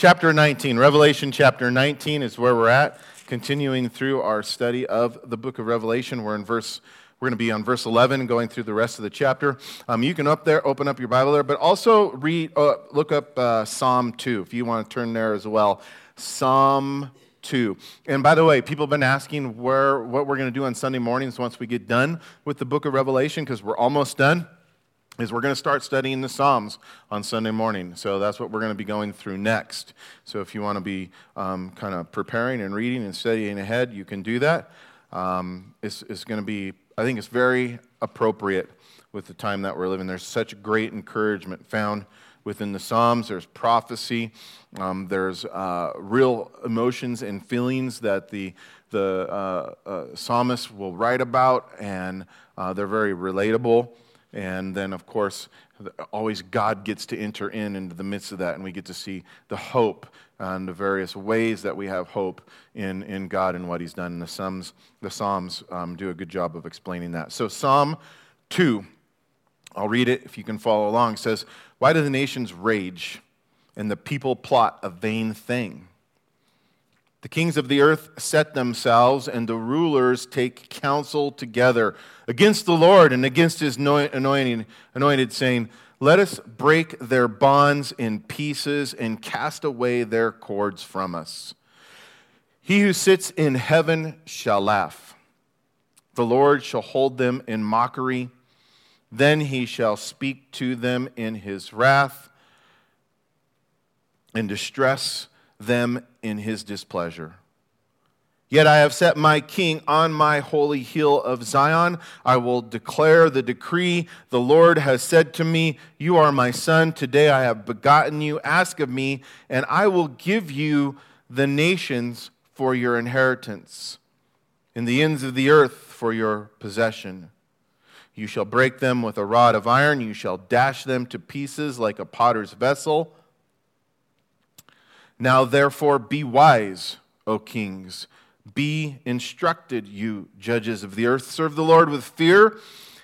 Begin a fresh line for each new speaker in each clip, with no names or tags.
chapter 19. Revelation chapter 19 is where we're at, continuing through our study of the book of Revelation. We're in verse we're going to be on verse 11 going through the rest of the chapter. Um, you can up there, open up your Bible there, but also read, uh, look up uh, Psalm 2 if you want to turn there as well. Psalm 2. And by the way, people have been asking where, what we're going to do on Sunday mornings once we get done with the book of Revelation because we're almost done. Is we're going to start studying the Psalms on Sunday morning. So that's what we're going to be going through next. So if you want to be um, kind of preparing and reading and studying ahead, you can do that. Um, it's, it's going to be, I think it's very appropriate with the time that we're living. There's such great encouragement found within the Psalms. There's prophecy. Um, there's uh, real emotions and feelings that the, the uh, uh, psalmist will write about, and uh, they're very relatable. And then, of course, always God gets to enter in into the midst of that, and we get to see the hope and the various ways that we have hope in, in God and what He's done. And the Psalms, the Psalms um, do a good job of explaining that. So, Psalm 2, I'll read it if you can follow along, says, Why do the nations rage and the people plot a vain thing? The kings of the earth set themselves, and the rulers take counsel together against the Lord and against his anointing, anointed, saying, Let us break their bonds in pieces and cast away their cords from us. He who sits in heaven shall laugh. The Lord shall hold them in mockery. Then he shall speak to them in his wrath and distress them in his displeasure. Yet I have set my king on my holy hill of Zion. I will declare the decree. The Lord has said to me, You are my son. Today I have begotten you. Ask of me, and I will give you the nations for your inheritance, and the ends of the earth for your possession. You shall break them with a rod of iron. You shall dash them to pieces like a potter's vessel. Now, therefore, be wise, O kings. Be instructed, you judges of the earth. Serve the Lord with fear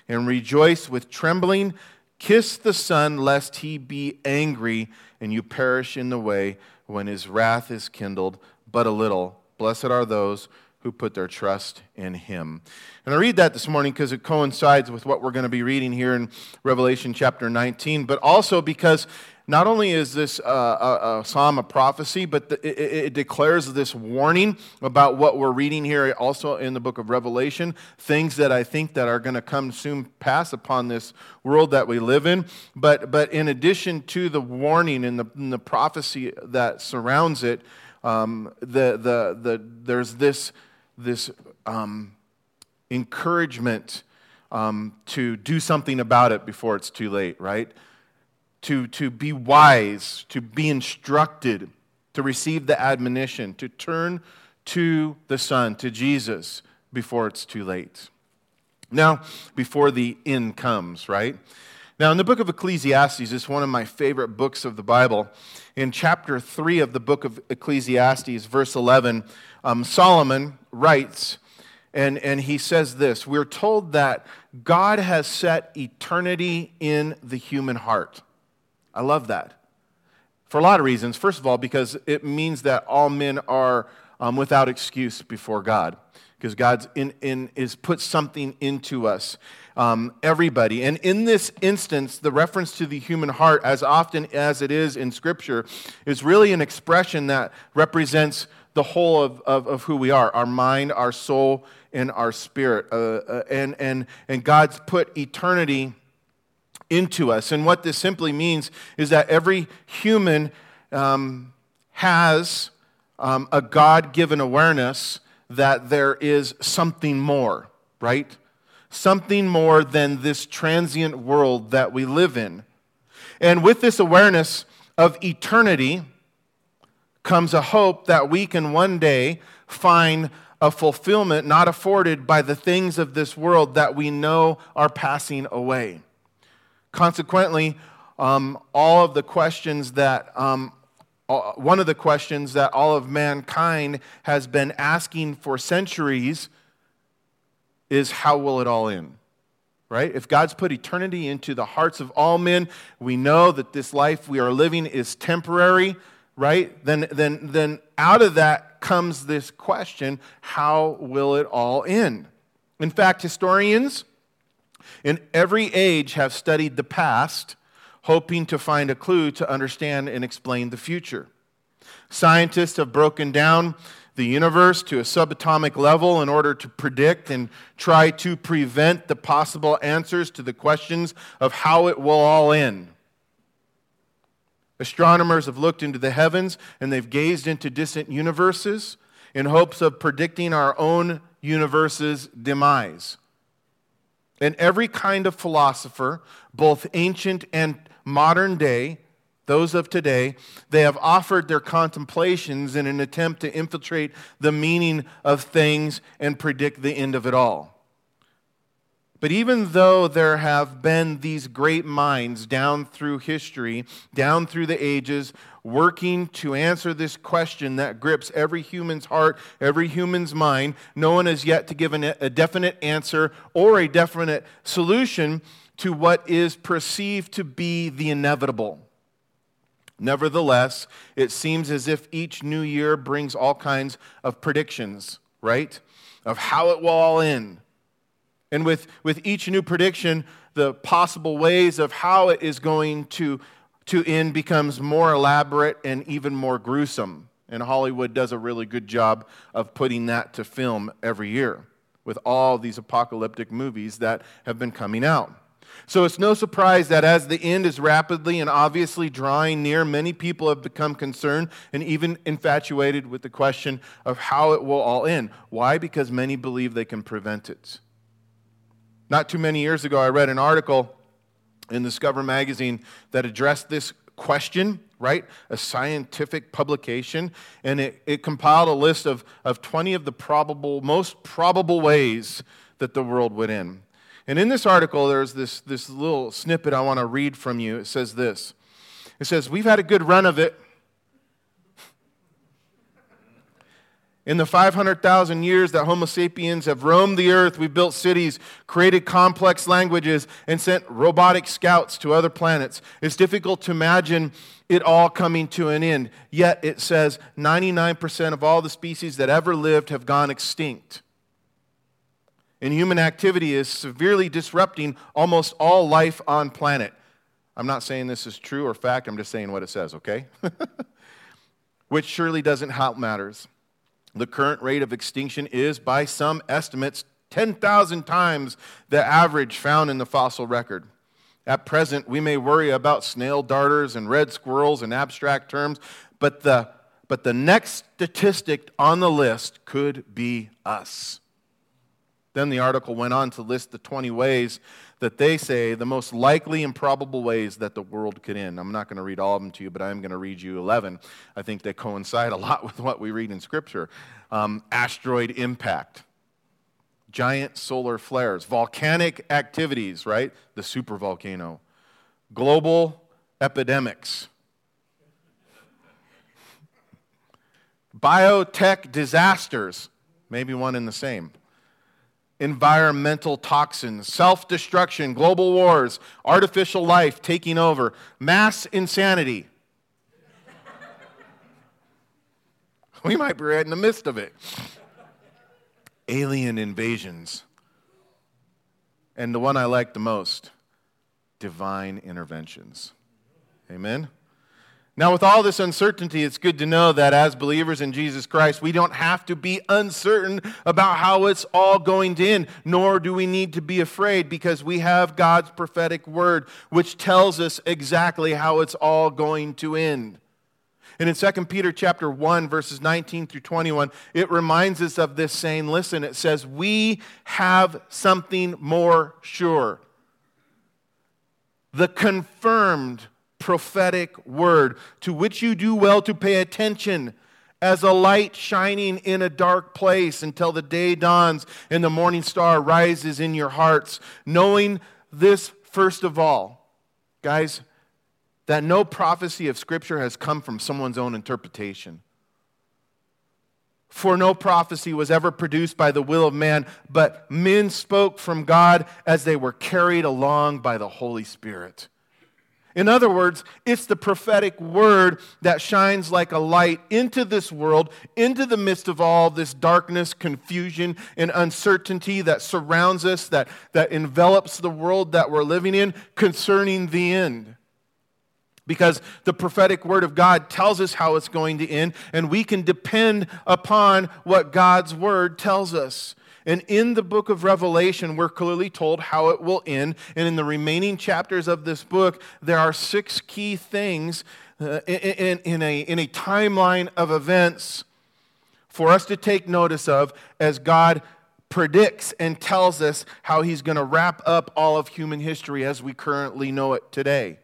and rejoice with trembling. Kiss the Son, lest he be angry and you perish in the way when his wrath is kindled but a little. Blessed are those who put their trust in him. And I read that this morning because it coincides with what we're going to be reading here in Revelation chapter 19, but also because not only is this a, a, a psalm prophecy, but the, it, it, declares this warning about what we're reading here also in the book of Revelation, things that I think that are going to come soon pass upon this world that we live in. But, but in addition to the warning and the, and the prophecy that surrounds it, um, the, the, the, there's this, this um, encouragement um, to do something about it before it's too late, right? To, to be wise, to be instructed, to receive the admonition, to turn to the Son, to Jesus, before it's too late. Now, before the end comes, right? Now, in the book of Ecclesiastes, it's one of my favorite books of the Bible. In chapter 3 of the book of Ecclesiastes, verse 11, um, Solomon writes, and, and he says this We're told that God has set eternity in the human heart. I love that. For a lot of reasons. First of all, because it means that all men are um, without excuse before God. Because God's in, in, is put something into us, um, everybody. And in this instance, the reference to the human heart, as often as it is in Scripture, is really an expression that represents the whole of, of, of who we are our mind, our soul, and our spirit. Uh, uh, and, and, and God's put eternity into us. And what this simply means is that every human um, has um, a God given awareness that there is something more, right? Something more than this transient world that we live in. And with this awareness of eternity comes a hope that we can one day find a fulfillment not afforded by the things of this world that we know are passing away. Consequently, um, all of the questions that, um, one of the questions that all of mankind has been asking for centuries is how will it all end? Right? If God's put eternity into the hearts of all men, we know that this life we are living is temporary, right? Then, then, then out of that comes this question how will it all end? In fact, historians in every age have studied the past, hoping to find a clue to understand and explain the future. Scientists have broken down the universe to a subatomic level in order to predict and try to prevent the possible answers to the questions of how it will all end. Astronomers have looked into the heavens and they've gazed into distant universes in hopes of predicting our own universe's demise. And every kind of philosopher, both ancient and modern day, those of today, they have offered their contemplations in an attempt to infiltrate the meaning of things and predict the end of it all. But even though there have been these great minds down through history, down through the ages, working to answer this question that grips every human's heart, every human's mind, no one has yet to give a definite answer or a definite solution to what is perceived to be the inevitable. Nevertheless, it seems as if each new year brings all kinds of predictions, right? Of how it will all end and with, with each new prediction, the possible ways of how it is going to, to end becomes more elaborate and even more gruesome. And Hollywood does a really good job of putting that to film every year with all these apocalyptic movies that have been coming out. So it's no surprise that as the end is rapidly and obviously drawing near, many people have become concerned and even infatuated with the question of how it will all end. Why? Because many believe they can prevent it. Not too many years ago, I read an article in Discover magazine that addressed this question, right? A scientific publication, and it, it compiled a list of, of 20 of the probable, most probable ways that the world would end. And in this article, there's this, this little snippet I want to read from you. It says this It says, We've had a good run of it In the 500,000 years that Homo sapiens have roamed the earth, we've built cities, created complex languages, and sent robotic scouts to other planets. It's difficult to imagine it all coming to an end. Yet it says 99% of all the species that ever lived have gone extinct. And human activity is severely disrupting almost all life on planet. I'm not saying this is true or fact, I'm just saying what it says, okay? Which surely doesn't help matters. The current rate of extinction is, by some estimates, 10,000 times the average found in the fossil record. At present, we may worry about snail darters and red squirrels in abstract terms, but the, but the next statistic on the list could be us. Then the article went on to list the 20 ways that they say the most likely and probable ways that the world could end. I'm not going to read all of them to you, but I am going to read you 11. I think they coincide a lot with what we read in Scripture. Um, asteroid impact, giant solar flares, volcanic activities, right? The supervolcano, global epidemics, biotech disasters, maybe one in the same environmental toxins, self destruction, global wars, artificial life taking over, mass insanity. we might be right in the midst of it. Alien invasions. And the one I like the most divine interventions. Amen? Now, with all this uncertainty, it's good to know that as believers in Jesus Christ, we don't have to be uncertain about how it's all going to end, nor do we need to be afraid because we have God's prophetic word, which tells us exactly how it's all going to end. And in 2 Peter chapter 1 verses 19 through 21, it reminds us of this saying, listen, it says, "We have something more sure. The confirmed prophetic word, to which you do well to pay attention as a light shining in a dark place until the day dawns and the morning star rises in your hearts. Knowing this, first of all, guys, that no prophecy of Scripture has come from someone's own interpretation. For no prophecy was ever produced by the will of man, but men spoke from God as they were carried along by the Holy Spirit. In other words, it's the prophetic word that shines like a light into this world, into the midst of all this darkness, confusion, and uncertainty that surrounds us, that, that envelops the world that we're living in concerning the end. Because the prophetic word of God tells us how it's going to end, and we can depend upon what God's word tells us. And in the book of Revelation, we're clearly told how it will end. And in the remaining chapters of this book, there are six key things uh, in, in, a, in a timeline of events for us to take notice of as God predicts and tells us how he's going to wrap up all of human history as we currently know it today.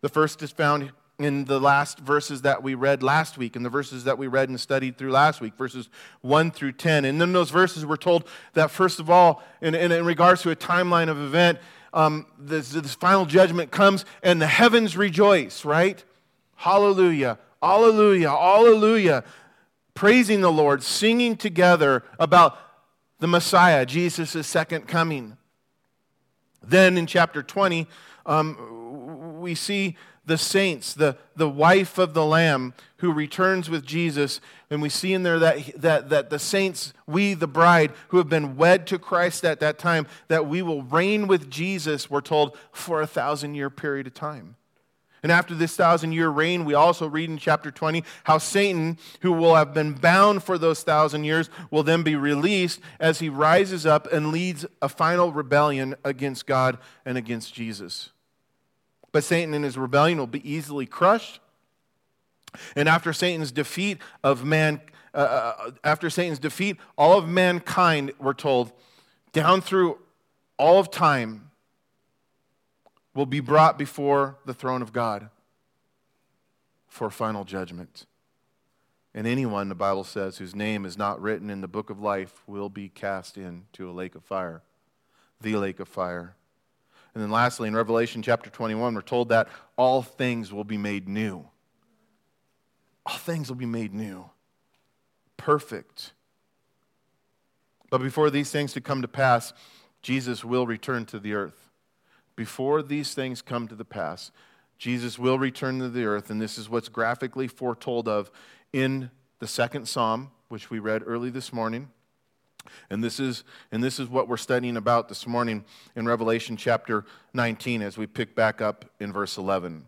The first is found in the last verses that we read last week and the verses that we read and studied through last week, verses 1 through 10. And in those verses, we're told that, first of all, in, in, in regards to a timeline of event, um, this, this final judgment comes and the heavens rejoice, right? Hallelujah, hallelujah, hallelujah. Praising the Lord, singing together about the Messiah, Jesus' second coming. Then in chapter 20, um, we see the saints, the, the wife of the Lamb who returns with Jesus. And we see in there that, that, that the saints, we, the bride, who have been wed to Christ at that time, that we will reign with Jesus, we're told, for a thousand year period of time. And after this thousand year reign, we also read in chapter 20 how Satan, who will have been bound for those thousand years, will then be released as he rises up and leads a final rebellion against God and against Jesus. But Satan in his rebellion will be easily crushed. And after Satan's defeat of man, uh, uh, after Satan's defeat, all of mankind, we're told, down through all of time, will be brought before the throne of God for final judgment. And anyone, the Bible says, whose name is not written in the book of life will be cast into a lake of fire, the lake of fire. And then lastly, in Revelation chapter 21, we're told that all things will be made new. All things will be made new. Perfect. But before these things to come to pass, Jesus will return to the earth. Before these things come to the pass, Jesus will return to the earth, and this is what's graphically foretold of in the second psalm, which we read early this morning. And this is and this is what we're studying about this morning in Revelation chapter 19 as we pick back up in verse 11.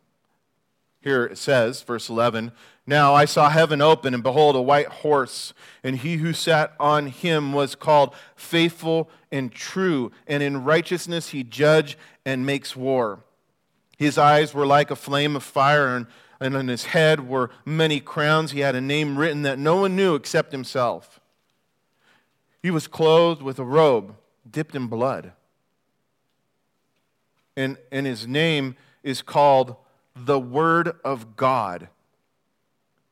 Here it says, verse 11, Now I saw heaven open, and behold, a white horse, and he who sat on him was called faithful and true, and in righteousness he judge and makes war. His eyes were like a flame of fire, and, and on his head were many crowns. He had a name written that no one knew except himself. He was clothed with a robe dipped in blood. And, and his name is called the Word of God.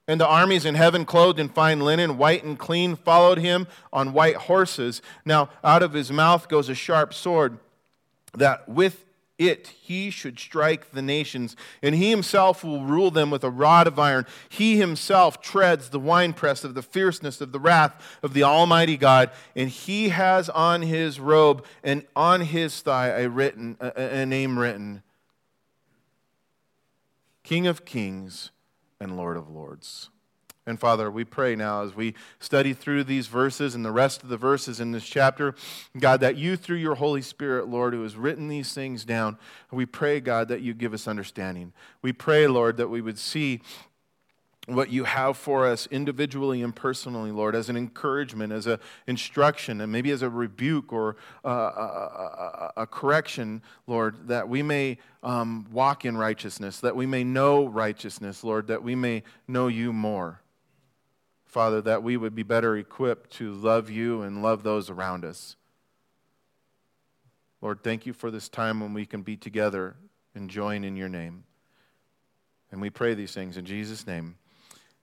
And the armies in heaven, clothed in fine linen, white and clean, followed him on white horses. Now, out of his mouth goes a sharp sword, that with it he should strike the nations, and he himself will rule them with a rod of iron. He himself treads the winepress of the fierceness of the wrath of the Almighty God, and he has on his robe and on his thigh a, written, a, a name written King of Kings and Lord of Lords. And Father, we pray now as we study through these verses and the rest of the verses in this chapter, God, that you, through your Holy Spirit, Lord, who has written these things down, we pray, God, that you give us understanding. We pray, Lord, that we would see what you have for us individually and personally, Lord, as an encouragement, as an instruction, and maybe as a rebuke or a, a, a correction, Lord, that we may um, walk in righteousness, that we may know righteousness, Lord, that we may know you more. Father, that we would be better equipped to love you and love those around us. Lord, thank you for this time when we can be together and join in your name. And we pray these things in Jesus' name.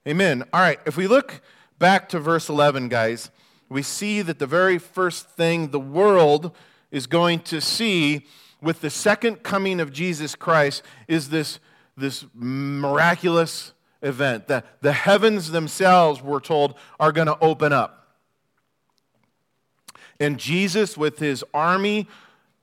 Amen. All right, if we look back to verse 11, guys, we see that the very first thing the world is going to see with the second coming of Jesus Christ is this, this miraculous event. The, the heavens themselves, we're told, are going to open up. And Jesus, with his army,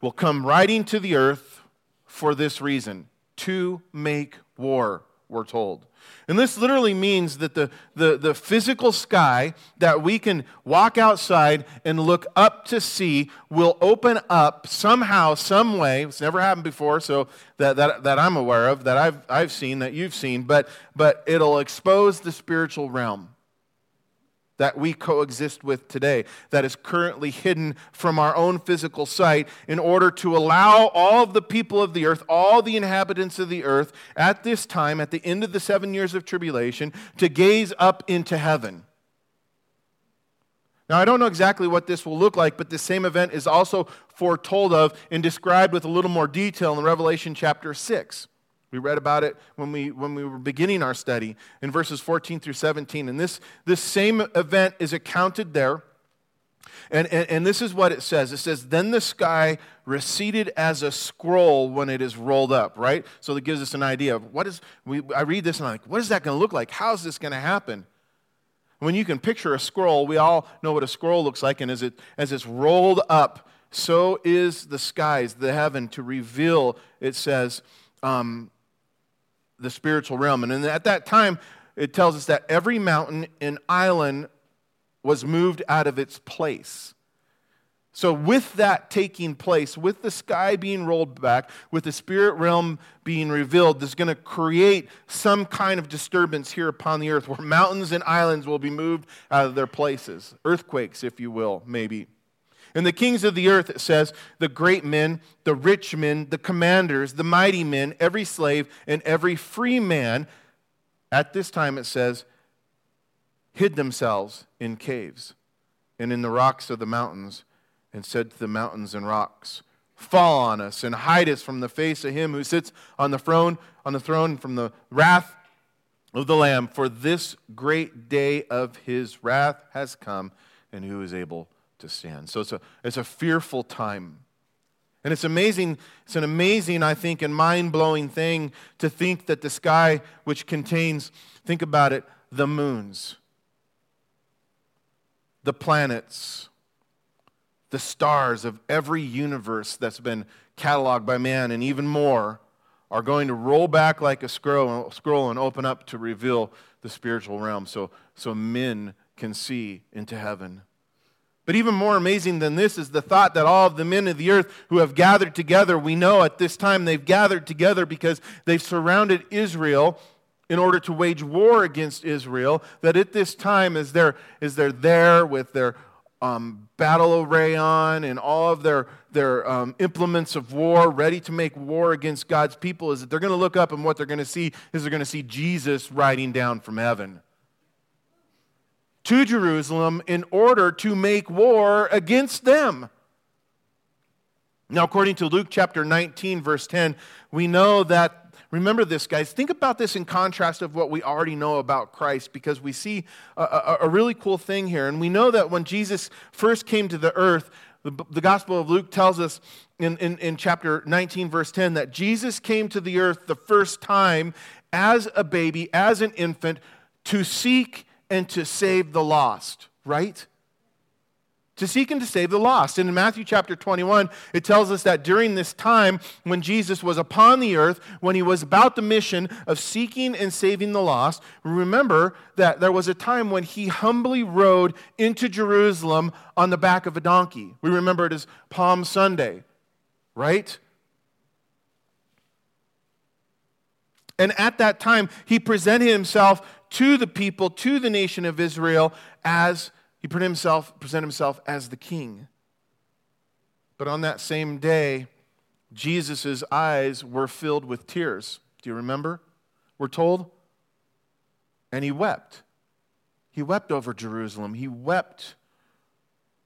will come riding to the earth for this reason to make war, we're told. And this literally means that the, the, the physical sky that we can walk outside and look up to see will open up somehow, some way. It's never happened before, so that, that, that I'm aware of, that I've, I've seen, that you've seen, but, but it'll expose the spiritual realm that we coexist with today, that is currently hidden from our own physical sight, in order to allow all of the people of the earth, all the inhabitants of the earth, at this time, at the end of the seven years of tribulation, to gaze up into heaven. Now, I don't know exactly what this will look like, but the same event is also foretold of and described with a little more detail in Revelation chapter 6. We read about it when we, when we were beginning our study in verses 14 through 17. And this, this same event is accounted there. And, and, and this is what it says it says, Then the sky receded as a scroll when it is rolled up, right? So that gives us an idea of what is, we, I read this and I'm like, what is that going to look like? How is this going to happen? When you can picture a scroll, we all know what a scroll looks like. And as, it, as it's rolled up, so is the skies, the heaven, to reveal, it says, um, the spiritual realm. And at that time, it tells us that every mountain and island was moved out of its place. So, with that taking place, with the sky being rolled back, with the spirit realm being revealed, there's going to create some kind of disturbance here upon the earth where mountains and islands will be moved out of their places. Earthquakes, if you will, maybe. And the kings of the earth, it says, the great men, the rich men, the commanders, the mighty men, every slave, and every free man, at this time it says, hid themselves in caves and in the rocks of the mountains, and said to the mountains and rocks, Fall on us and hide us from the face of him who sits on the throne, on the throne from the wrath of the Lamb, for this great day of his wrath has come, and who is able to stand. So it's a, it's a fearful time. And it's amazing, it's an amazing, I think, and mind blowing thing to think that the sky, which contains, think about it, the moons, the planets, the stars of every universe that's been cataloged by man, and even more, are going to roll back like a scroll, scroll and open up to reveal the spiritual realm so, so men can see into heaven. But even more amazing than this is the thought that all of the men of the earth who have gathered together, we know at this time they've gathered together because they've surrounded Israel in order to wage war against Israel. That at this time, as they're, as they're there with their um, battle array on and all of their, their um, implements of war, ready to make war against God's people, is that they're going to look up and what they're going to see is they're going to see Jesus riding down from heaven to Jerusalem in order to make war against them. Now, according to Luke chapter 19, verse 10, we know that, remember this, guys, think about this in contrast of what we already know about Christ, because we see a, a, a really cool thing here. And we know that when Jesus first came to the earth, the, the Gospel of Luke tells us in, in, in chapter 19, verse 10, that Jesus came to the earth the first time as a baby, as an infant, to seek and to save the lost, right? To seek and to save the lost. And in Matthew chapter 21, it tells us that during this time when Jesus was upon the earth, when he was about the mission of seeking and saving the lost, remember that there was a time when he humbly rode into Jerusalem on the back of a donkey. We remember it as Palm Sunday, right? And at that time, he presented himself to the people, to the nation of Israel, as he presented himself, present himself as the king. But on that same day, Jesus' eyes were filled with tears. Do you remember? We're told. And he wept. He wept over Jerusalem. He wept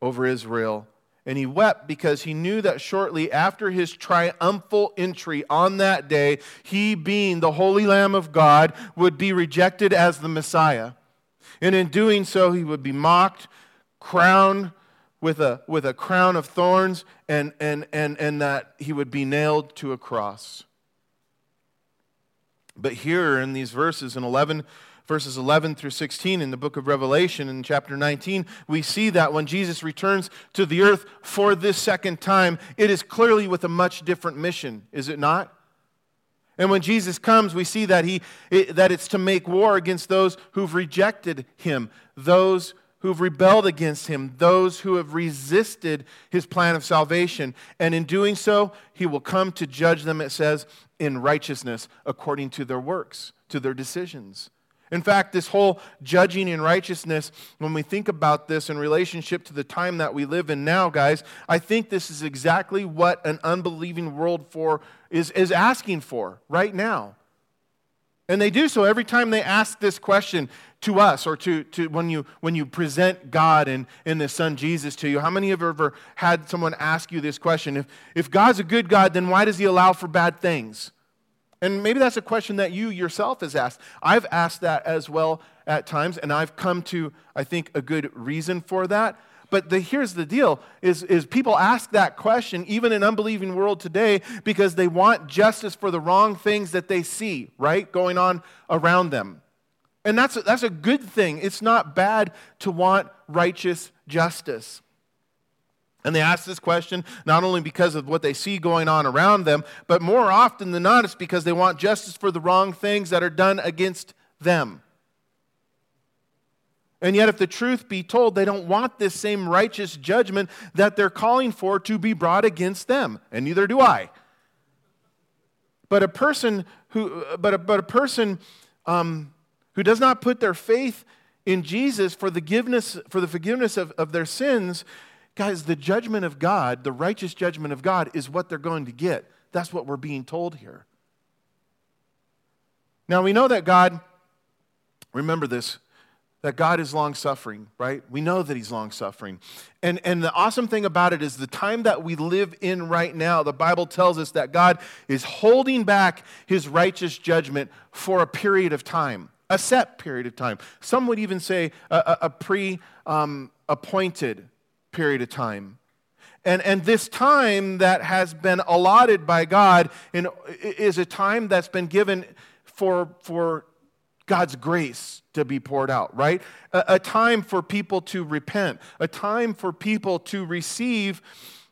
over Israel. And he wept because he knew that shortly after his triumphal entry on that day, he, being the Holy Lamb of God, would be rejected as the Messiah. And in doing so, he would be mocked, crowned with a, with a crown of thorns, and, and, and, and that he would be nailed to a cross. But here in these verses, in 11 verses 11 through 16 in the book of Revelation in chapter 19, we see that when Jesus returns to the earth for this second time, it is clearly with a much different mission, is it not? And when Jesus comes, we see that, he, it, that it's to make war against those who've rejected him, those who've rebelled against him, those who have resisted his plan of salvation. And in doing so, he will come to judge them, it says, in righteousness according to their works, to their decisions. In fact, this whole judging and righteousness, when we think about this in relationship to the time that we live in now, guys, I think this is exactly what an unbelieving world for is, is asking for right now. And they do so every time they ask this question to us or to, to when, you, when you present God and, and the Son Jesus to you. How many have ever had someone ask you this question? If, if God's a good God, then why does he allow for bad things? And maybe that's a question that you yourself has asked. I've asked that as well at times, and I've come to, I think, a good reason for that. But the, here's the deal is, is people ask that question, even in unbelieving world today, because they want justice for the wrong things that they see, right, going on around them. And that's a, that's a good thing. It's not bad to want righteous justice. And they ask this question not only because of what they see going on around them, but more often than not, it's because they want justice for the wrong things that are done against them. And yet, if the truth be told, they don't want this same righteous judgment that they're calling for to be brought against them. And neither do I. But a person who, but a, but a person um, who does not put their faith in Jesus for the forgiveness, for the forgiveness of, of their sins Guys, the judgment of God, the righteous judgment of God, is what they're going to get. That's what we're being told here. Now, we know that God, remember this, that God is long suffering, right? We know that He's long suffering. And, and the awesome thing about it is the time that we live in right now, the Bible tells us that God is holding back His righteous judgment for a period of time, a set period of time. Some would even say a, a, a pre um, appointed period of time. And, and this time that has been allotted by God in, is a time that's been given for, for God's grace to be poured out, right? A, a time for people to repent, a time for people to receive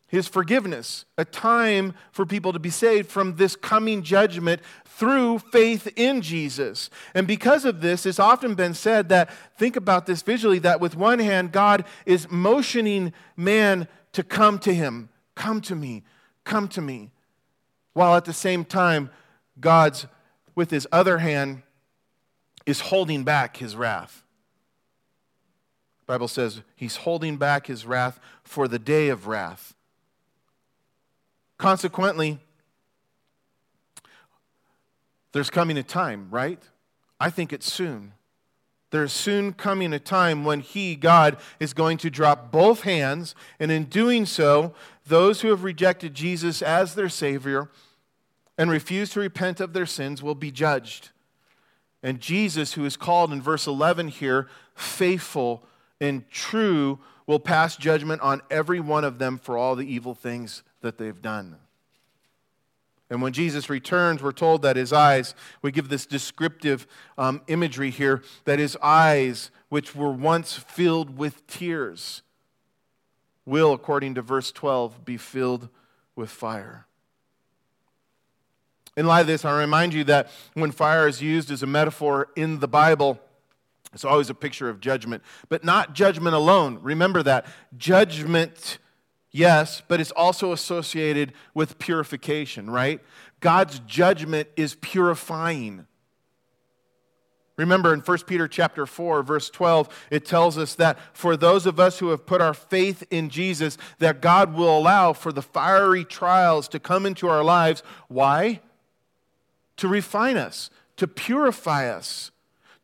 his forgiveness, a time for people to be saved from this coming judgment through faith in Jesus. And because of this, it's often been said that, think about this visually, that with one hand, God is motioning man to come to him. Come to me, come to me. While at the same time, God's, with his other hand, is holding back his wrath. The Bible says he's holding back his wrath for the day of wrath. Consequently, there's coming a time, right? I think it's soon. There's soon coming a time when He, God, is going to drop both hands, and in doing so, those who have rejected Jesus as their Savior and refuse to repent of their sins will be judged. And Jesus, who is called in verse 11 here, faithful and true, will pass judgment on every one of them for all the evil things that they've done. And when Jesus returns, we're told that his eyes, we give this descriptive um, imagery here, that his eyes, which were once filled with tears, will, according to verse 12, be filled with fire. In light of this, I remind you that when fire is used as a metaphor in the Bible, it's always a picture of judgment, but not judgment alone. Remember that. Judgment Yes, but it's also associated with purification, right? God's judgment is purifying. Remember in 1 Peter chapter 4 verse 12 it tells us that for those of us who have put our faith in Jesus that God will allow for the fiery trials to come into our lives why to refine us to purify us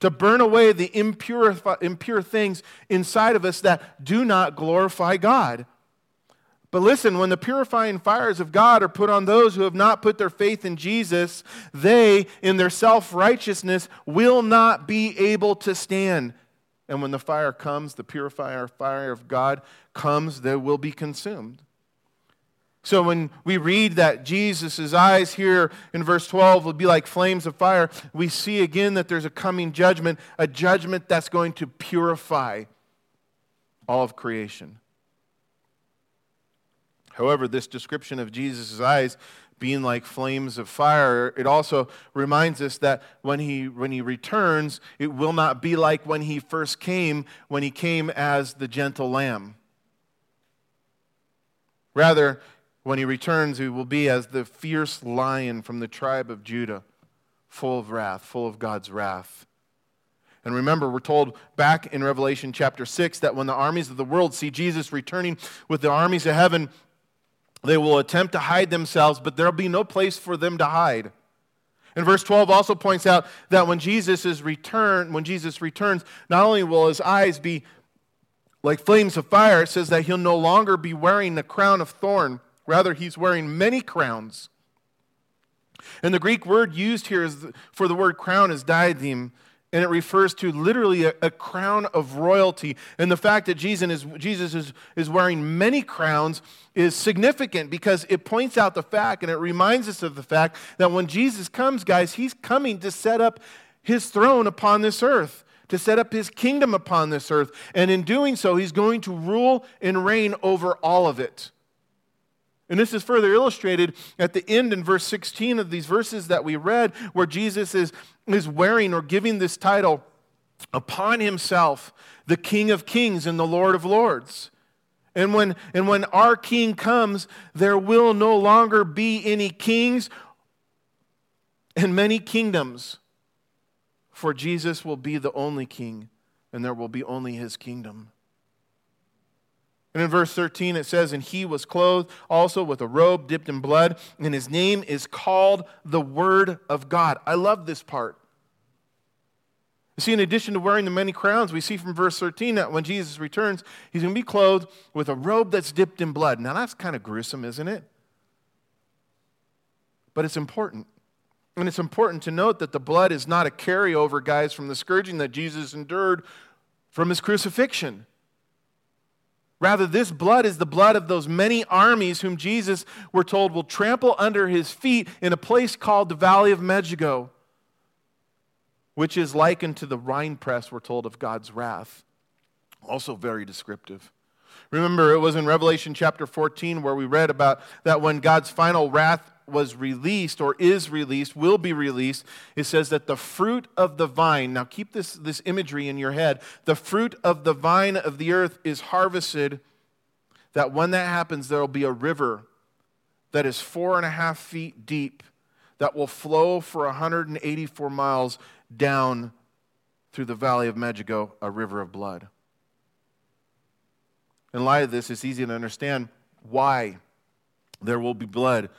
to burn away the impure, impure things inside of us that do not glorify God but listen, when the purifying fires of God are put on those who have not put their faith in Jesus, they, in their self righteousness, will not be able to stand. And when the fire comes, the purifier fire of God comes, they will be consumed. So when we read that Jesus' eyes here in verse 12 will be like flames of fire, we see again that there's a coming judgment, a judgment that's going to purify all of creation. However, this description of Jesus' eyes being like flames of fire, it also reminds us that when he, when he returns, it will not be like when he first came, when he came as the gentle lamb. Rather, when he returns, he will be as the fierce lion from the tribe of Judah, full of wrath, full of God's wrath. And remember, we're told back in Revelation chapter 6 that when the armies of the world see Jesus returning with the armies of heaven, they will attempt to hide themselves, but there'll be no place for them to hide. And verse 12 also points out that when Jesus is returned, when Jesus returns, not only will his eyes be like flames of fire, it says that he'll no longer be wearing the crown of thorn. Rather, he's wearing many crowns. And the Greek word used here is, for the word crown is diadem, and it refers to literally a, a, crown of royalty. And the fact that Jesus, is, Jesus is, is wearing many crowns is significant because it points out the fact and it reminds us of the fact that when Jesus comes, guys, he's coming to set up his throne upon this earth, to set up his kingdom upon this earth. And in doing so, he's going to rule and reign over all of it. And this is further illustrated at the end in verse 16 of these verses that we read, where Jesus is, is wearing or giving this title upon himself, the King of Kings and the Lord of Lords. And when, and when our King comes, there will no longer be any kings and many kingdoms, for Jesus will be the only King, and there will be only his kingdom. And in verse 13 it says, And he was clothed also with a robe dipped in blood, and his name is called the Word of God. I love this part. You see, in addition to wearing the many crowns, we see from verse 13 that when Jesus returns, he's going to be clothed with a robe that's dipped in blood. Now, that's kind of gruesome, isn't it? But it's important. And it's important to note that the blood is not a carryover, guys, from the scourging that Jesus endured from his crucifixion. Rather, this blood is the blood of those many armies whom Jesus, we're told, will trample under his feet in a place called the Valley of Megiddo, which is likened to the winepress, we're told, of God's wrath. Also, very descriptive. Remember, it was in Revelation chapter 14 where we read about that when God's final wrath was released or is released, will be released, it says that the fruit of the vine, now keep this, this imagery in your head, the fruit of the vine of the earth is harvested, that when that happens, there will be a river that is four and a half feet deep that will flow for 184 miles down through the valley of Megiddo, a river of blood. In light of this, it's easy to understand why there will be blood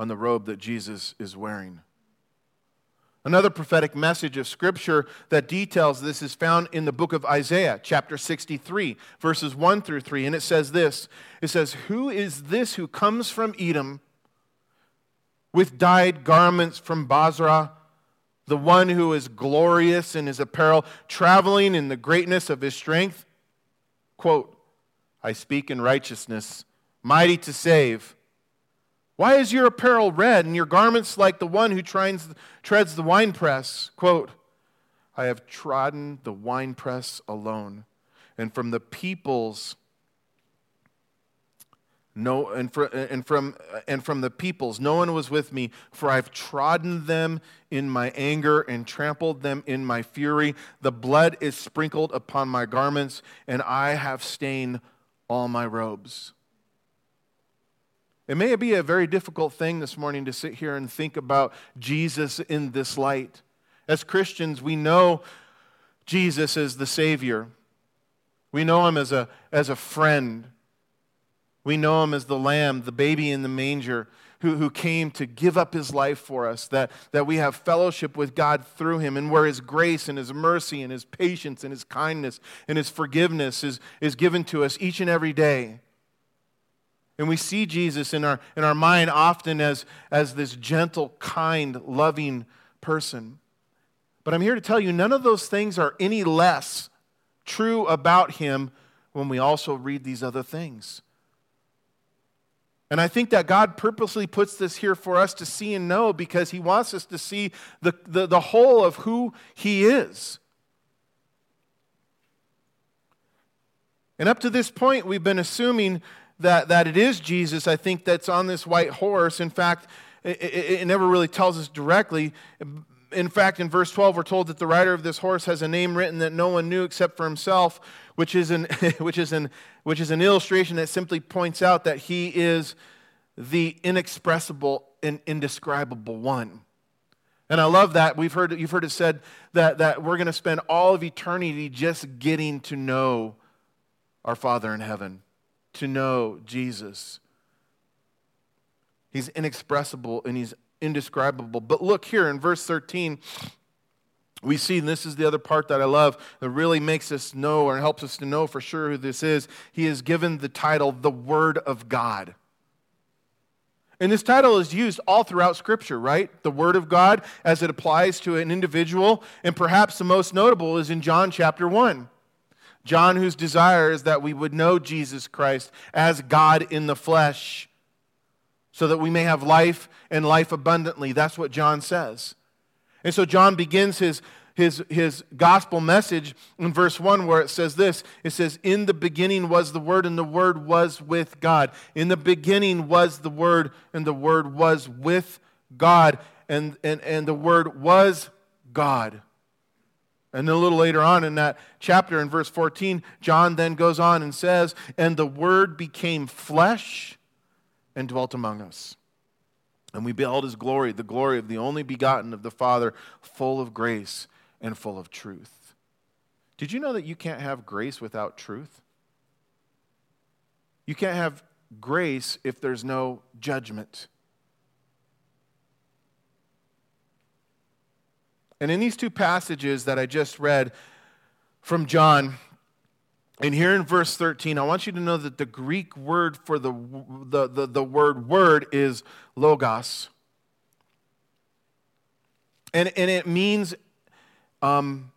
on the robe that Jesus is wearing. Another prophetic message of Scripture that details this is found in the book of Isaiah, chapter 63, verses 1 through 3. And it says this It says, Who is this who comes from Edom with dyed garments from Bozrah? The one who is glorious in his apparel, traveling in the greatness of his strength? Quote, I speak in righteousness, mighty to save. Why is your apparel red and your garments like the one who treads, the winepress? Quote, I have trodden the winepress alone, and from the peoples no and, for, and from and from the peoples no one was with me for i've trodden them in my anger and trampled them in my fury the blood is sprinkled upon my garments and i have stained all my robes it may be a very difficult thing this morning to sit here and think about Jesus in this light. As Christians, we know Jesus as the Savior. We know him as a, as a friend. We know him as the Lamb, the baby in the manger, who, who came to give up his life for us, that, that we have fellowship with God through him, and where his grace and his mercy and his patience and his kindness and his forgiveness is, is given to us each and every day. And we see Jesus in our, in our mind often as, as this gentle, kind, loving person. But I'm here to tell you none of those things are any less true about him when we also read these other things. And I think that God purposely puts this here for us to see and know because he wants us to see the, the, the whole of who he is. And up to this point, we've been assuming that, that it is Jesus, I think, that's on this white horse. In fact, it, it, it never really tells us directly. In fact, in verse 12, we're told that the rider of this horse has a name written that no one knew except for himself, which is an, which is an, which is an illustration that simply points out that he is the inexpressible and indescribable one. And I love that. We've heard, you've heard it said that, that we're going to spend all of eternity just getting to know our Father in heaven, to know Jesus. He's inexpressible and he's indescribable. But look here in verse 13, we see, and this is the other part that I love, that really makes us know or helps us to know for sure who this is. He is given the title, the Word of God. And this title is used all throughout Scripture, right? The Word of God as it applies to an individual. And perhaps the most notable is in John chapter 1. John, whose desire is that we would know Jesus Christ as God in the flesh, so that we may have life and life abundantly. That's what John says. And so John begins his his, his gospel message in verse 1 where it says this it says in the beginning was the word and the word was with god in the beginning was the word and the word was with god and, and, and the word was god and then a little later on in that chapter in verse 14 john then goes on and says and the word became flesh and dwelt among us and we beheld his glory, the glory of the only begotten of the Father, full of grace and full of truth. Did you know that you can't have grace without truth? You can't have grace if there's no judgment. And in these two passages that I just read from John, and here in verse 13, I want you to know that the Greek word for the, the, the, the word word is logos. And, and it means um,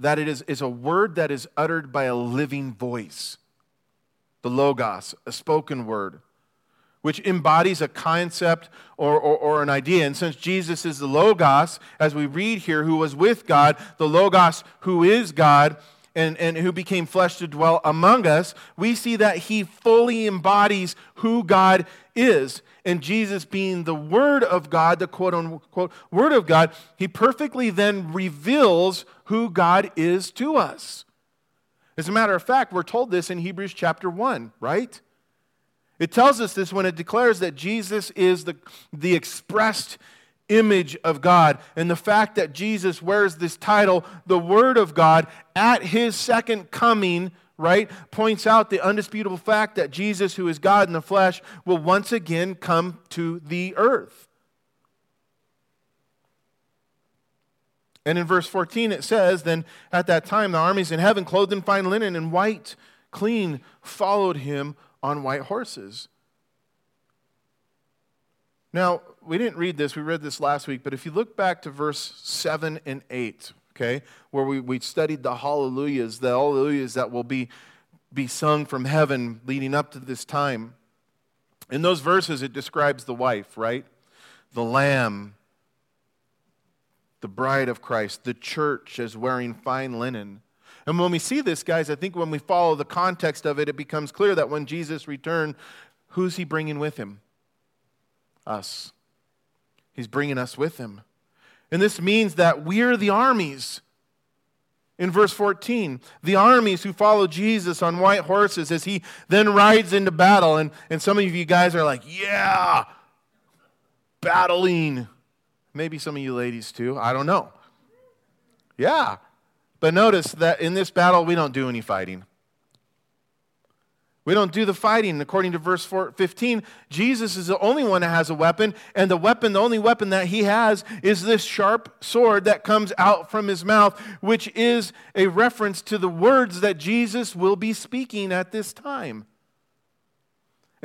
that it is, is a word that is uttered by a living voice. The Logos, a spoken word, which embodies a concept or, or, or an idea. And since Jesus is the Logos, as we read here, who was with God, the Logos who is God, and, and who became flesh to dwell among us, we see that he fully embodies who God is. And Jesus, being the Word of God, the quote unquote Word of God, he perfectly then reveals who God is to us. As a matter of fact, we're told this in Hebrews chapter 1, right? It tells us this when it declares that Jesus is the, the expressed image of God. And the fact that Jesus wears this title, the Word of God, at his second coming, right, points out the undisputable fact that Jesus, who is God in the flesh, will once again come to the earth. And in verse 14 it says, Then at that time the armies in heaven, clothed in fine linen and white, clean, followed him on white horses. Now, we didn't read this, we read this last week, but if you look back to verse 7 and 8, okay, where we, we studied the hallelujahs, the hallelujahs that will be, be sung from heaven leading up to this time. In those verses, it describes the wife, right? The lamb, the bride of Christ, the church as wearing fine linen. And when we see this, guys, I think when we follow the context of it, it becomes clear that when Jesus returned, who's he bringing with him? us. He's bringing us with him. And this means that we're the armies. In verse 14, the armies who follow Jesus on white horses as he then rides into battle. And, and some of you guys are like, yeah, battling. Maybe some of you ladies too. I don't know. Yeah. But notice that in this battle, we don't do any fighting. We don't do the fighting. According to verse 15, Jesus is the only one that has a weapon, and the weapon, the only weapon that he has, is this sharp sword that comes out from his mouth, which is a reference to the words that Jesus will be speaking at this time.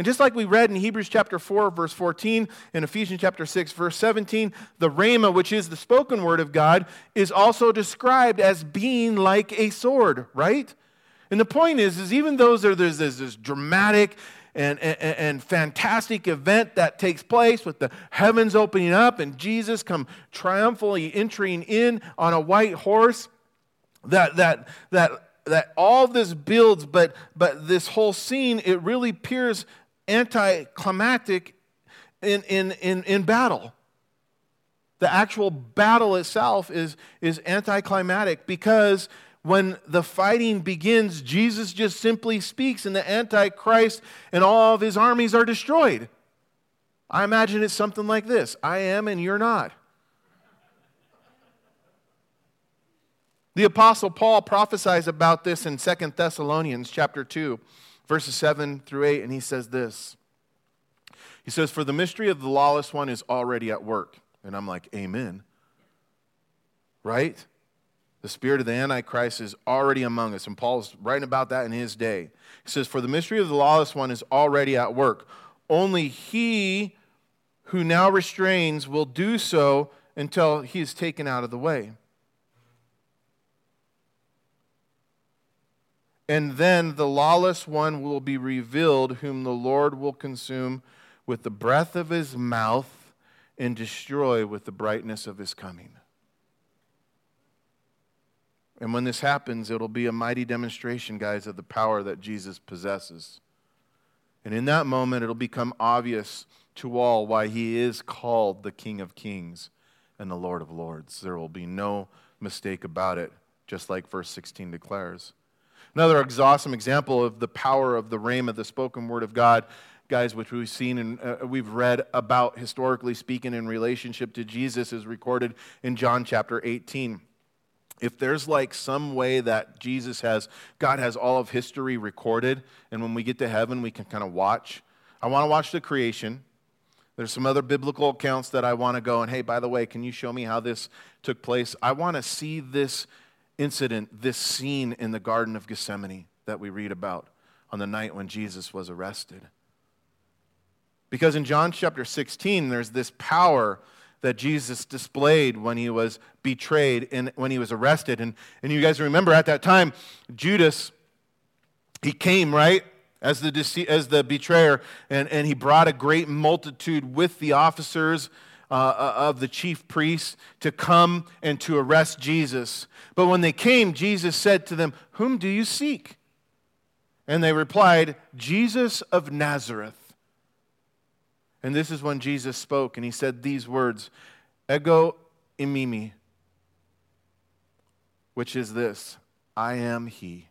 And just like we read in Hebrews chapter 4, verse 14, and Ephesians chapter 6, verse 17, the Rhema, which is the spoken word of God, is also described as being like a sword, right? And the point is, is even though there's this, this dramatic and, and, and, fantastic event that takes place with the heavens opening up and Jesus come triumphantly entering in on a white horse, that, that, that, that all this builds, but, but this whole scene, it really appears anticlimactic in, in, in, in battle. The actual battle itself is, is anticlimactic because when the fighting begins, Jesus just simply speaks, and the Antichrist and all of his armies are destroyed. I imagine it's something like this I am, and you're not. The apostle Paul prophesies about this in 2 Thessalonians chapter 2 verses 7 through 8 and he says this. He says for the mystery of the lawless one is already at work. And I'm like, "Amen." Right? The spirit of the Antichrist is already among us. And Paul's writing about that in his day. He says, For the mystery of the lawless one is already at work. Only he who now restrains will do so until he is taken out of the way. And then the lawless one will be revealed, whom the Lord will consume with the breath of his mouth and destroy with the brightness of his coming. And when this happens, it'll be a mighty demonstration, guys, of the power that Jesus possesses. And in that moment, it'll become obvious to all why he is called the King of Kings and the Lord of Lords. There will be no mistake about it, just like verse 16 declares. Another awesome example of the power of the rhema, the spoken word of God, guys, which we've seen and uh, we've read about historically speaking in relationship to Jesus, is recorded in John chapter 18 if there's like some way that Jesus has, God has all of history recorded, and when we get to heaven, we can kind of watch. I want to watch the creation. There's some other biblical accounts that I want to go and, hey, by the way, can you show me how this took place? I want to see this incident, this scene in the Garden of Gethsemane that we read about on the night when Jesus was arrested. Because in John chapter 16, there's this power that Jesus displayed when he was betrayed and when he was arrested. And, and you guys remember at that time, Judas, he came, right? As the, as the betrayer, and, and he brought a great multitude with the officers uh, uh, of the chief priests to come and to arrest Jesus. But when they came, Jesus said to them, Whom do you seek? And they replied, Jesus of Nazareth. And this is when Jesus spoke, and he said these words Ego eimi, which is this I am he.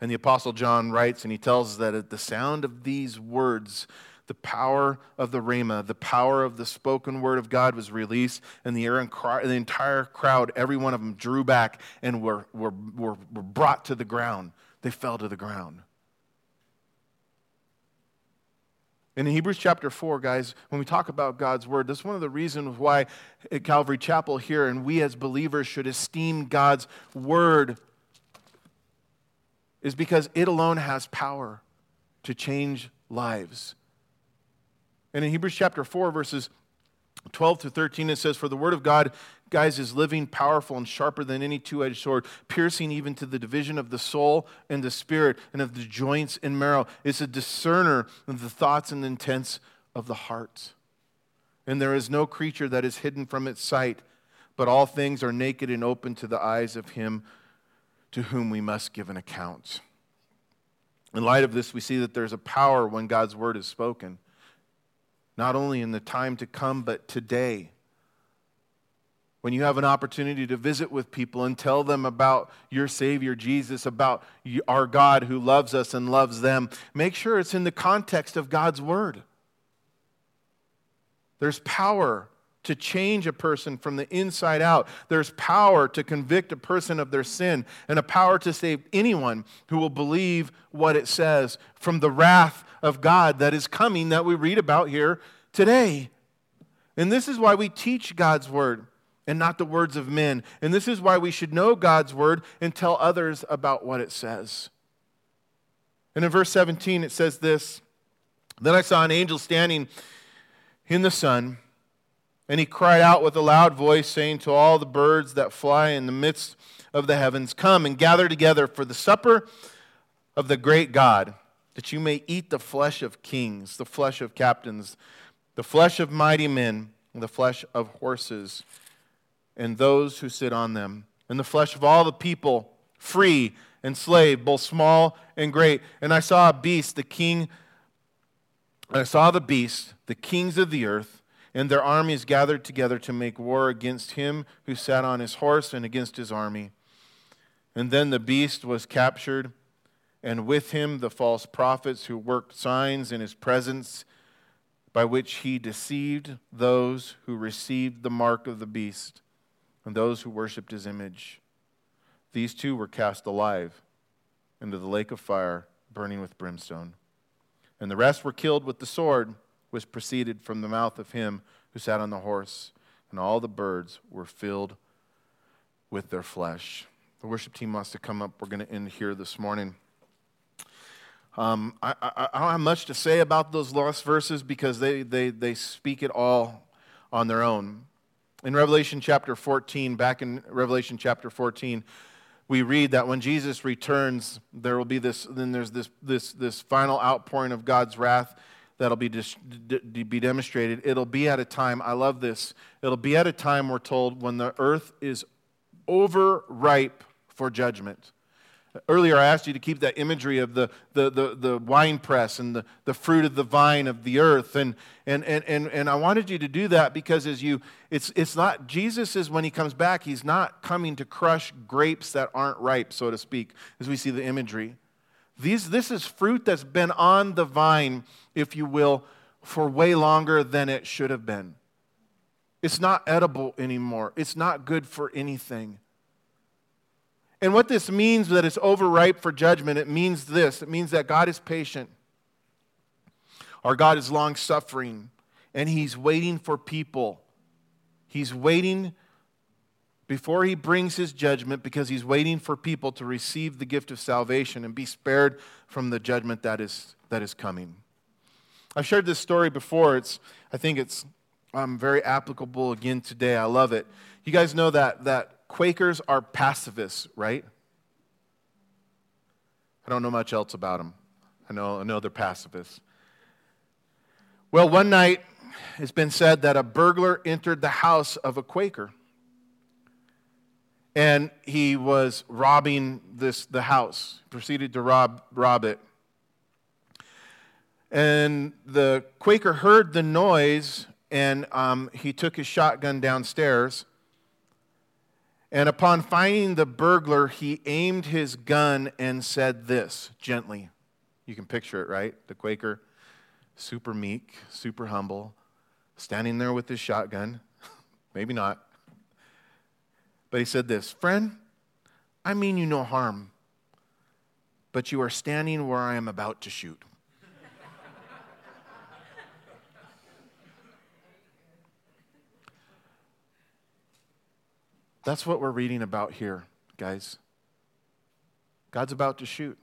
And the Apostle John writes, and he tells us that at the sound of these words, the power of the Rhema, the power of the spoken word of God was released, and the, the entire crowd, every one of them, drew back and were, were, were, were brought to the ground. They fell to the ground. in Hebrews chapter 4, guys, when we talk about God's word, that's one of the reasons why at Calvary Chapel here and we as believers should esteem God's word is because it alone has power to change lives. And in Hebrews chapter 4, verses 12 to 13, it says, For the word of God guys, is living, powerful, and sharper than any two edged sword, piercing even to the division of the soul and the spirit and of the joints and marrow. It's a discerner of the thoughts and intents of the heart. And there is no creature that is hidden from its sight, but all things are naked and open to the eyes of him to whom we must give an account. In light of this, we see that there's a power when God's word is spoken, not only in the time to come, but today when you have an opportunity to visit with people and tell them about your Savior Jesus, about our God who loves us and loves them, make sure it's in the context of God's Word. There's power to change a person from the inside out. There's power to convict a person of their sin, and a power to save anyone who will believe what it says from the wrath of God that is coming that we read about here today. And this is why we teach God's Word and not the words of men. And this is why we should know God's word and tell others about what it says. And in verse 17, it says this Then I saw an angel standing in the sun, and he cried out with a loud voice, saying to all the birds that fly in the midst of the heavens, Come and gather together for the supper of the great God, that you may eat the flesh of kings, the flesh of captains, the flesh of mighty men, and the flesh of horses and those who sit on them, and the flesh of all the people, free and slave, both small and great. And I saw a beast, the king I saw the beast, the kings of the earth, and their armies gathered together to make war against him who sat on his horse and against his army. And then the beast was captured, and with him the false prophets who worked signs in his presence, by which he deceived those who received the mark of the beast and those who worshipped his image. These two were cast alive into the lake of fire, burning with brimstone. And the rest were killed with the sword which proceeded from the mouth of him who sat on the horse, and all the birds were filled with their flesh. The worship team wants to come up. We're going to end here this morning. Um, I, I, I, don't have much to say about those lost verses because they, they, they speak it all on their own. In Revelation chapter 14, back in Revelation chapter 14, we read that when Jesus returns, there will be this, then there's this, this, this final outpouring of God's wrath that'll be, dis, d- be demonstrated. It'll be at a time, I love this, it'll be at a time, we're told, when the earth is overripe for judgment. Earlier, I asked you to keep that imagery of the, the, the, the wine press and the, the fruit of the vine of the earth. And, and, and, and, and I wanted you to do that because as you, it's, it's not, Jesus is when he comes back, he's not coming to crush grapes that aren't ripe, so to speak, as we see the imagery. These, this is fruit that's been on the vine, if you will, for way longer than it should have been. It's not edible anymore, it's not good for anything. And what this means that it's overripe for judgment, it means this it means that God is patient. Our God is long suffering, and He's waiting for people. He's waiting before He brings His judgment because He's waiting for people to receive the gift of salvation and be spared from the judgment that is, that is coming. I've shared this story before. It's, I think it's um, very applicable again today. I love it. You guys know that, that Quakers are pacifists, right? I don't know much else about them. I know, I know they're pacifists. Well, one night it's been said that a burglar entered the house of a Quaker. And he was robbing this, the house, proceeded to rob, rob it. And the Quaker heard the noise and um, he took his shotgun downstairs and upon finding the burglar, he aimed his gun and said this gently. You can picture it, right? The Quaker, super meek, super humble, standing there with his shotgun. Maybe not. But he said this Friend, I mean you no harm, but you are standing where I am about to shoot. That's what we're reading about here, guys. God's about to shoot,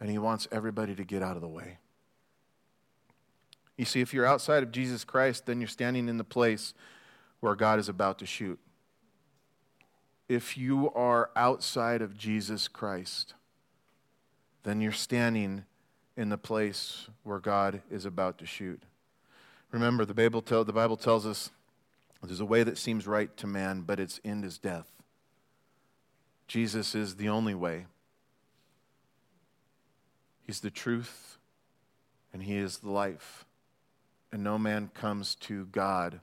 and He wants everybody to get out of the way. You see, if you're outside of Jesus Christ, then you're standing in the place where God is about to shoot. If you are outside of Jesus Christ, then you're standing in the place where God is about to shoot. Remember, the Bible, tell, the Bible tells us there's a way that seems right to man, but its end is death. Jesus is the only way. He's the truth, and He is the life. And no man comes to God,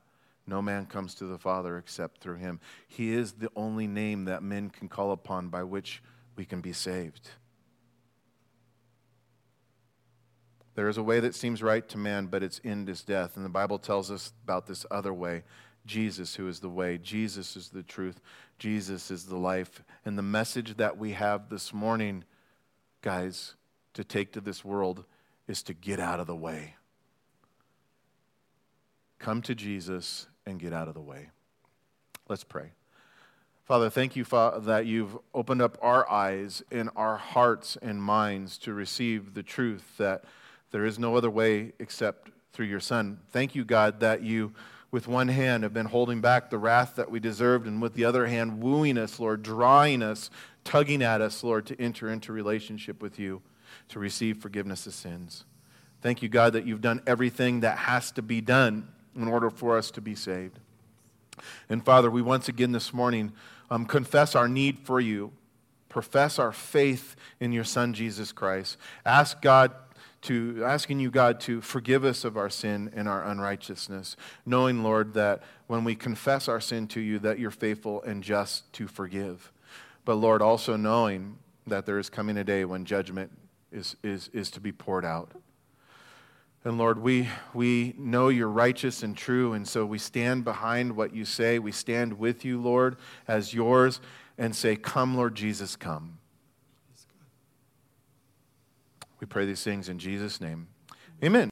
no man comes to the Father except through Him. He is the only name that men can call upon by which we can be saved. There is a way that seems right to man, but its end is death. And the Bible tells us about this other way Jesus, who is the way, Jesus is the truth, Jesus is the life. And the message that we have this morning, guys, to take to this world is to get out of the way. Come to Jesus and get out of the way. Let's pray. Father, thank you Father, that you've opened up our eyes and our hearts and minds to receive the truth that there is no other way except through your Son. Thank you, God, that you with one hand have been holding back the wrath that we deserved, and with the other hand, wooing us, Lord, drawing us, tugging at us, Lord, to enter into relationship with you, to receive forgiveness of sins. Thank you, God, that you've done everything that has to be done in order for us to be saved. And Father, we once again this morning um, confess our need for you, profess our faith in your Son, Jesus Christ. Ask God to asking you, God, to forgive us of our sin and our unrighteousness, knowing, Lord, that when we confess our sin to you, that you're faithful and just to forgive. But Lord, also knowing that there is coming a day when judgment is, is, is to be poured out. And Lord, we, we know you're righteous and true, and so we stand behind what you say. We stand with you, Lord, as yours, and say, Come, Lord Jesus, come. We pray these things in Jesus' name. Amen.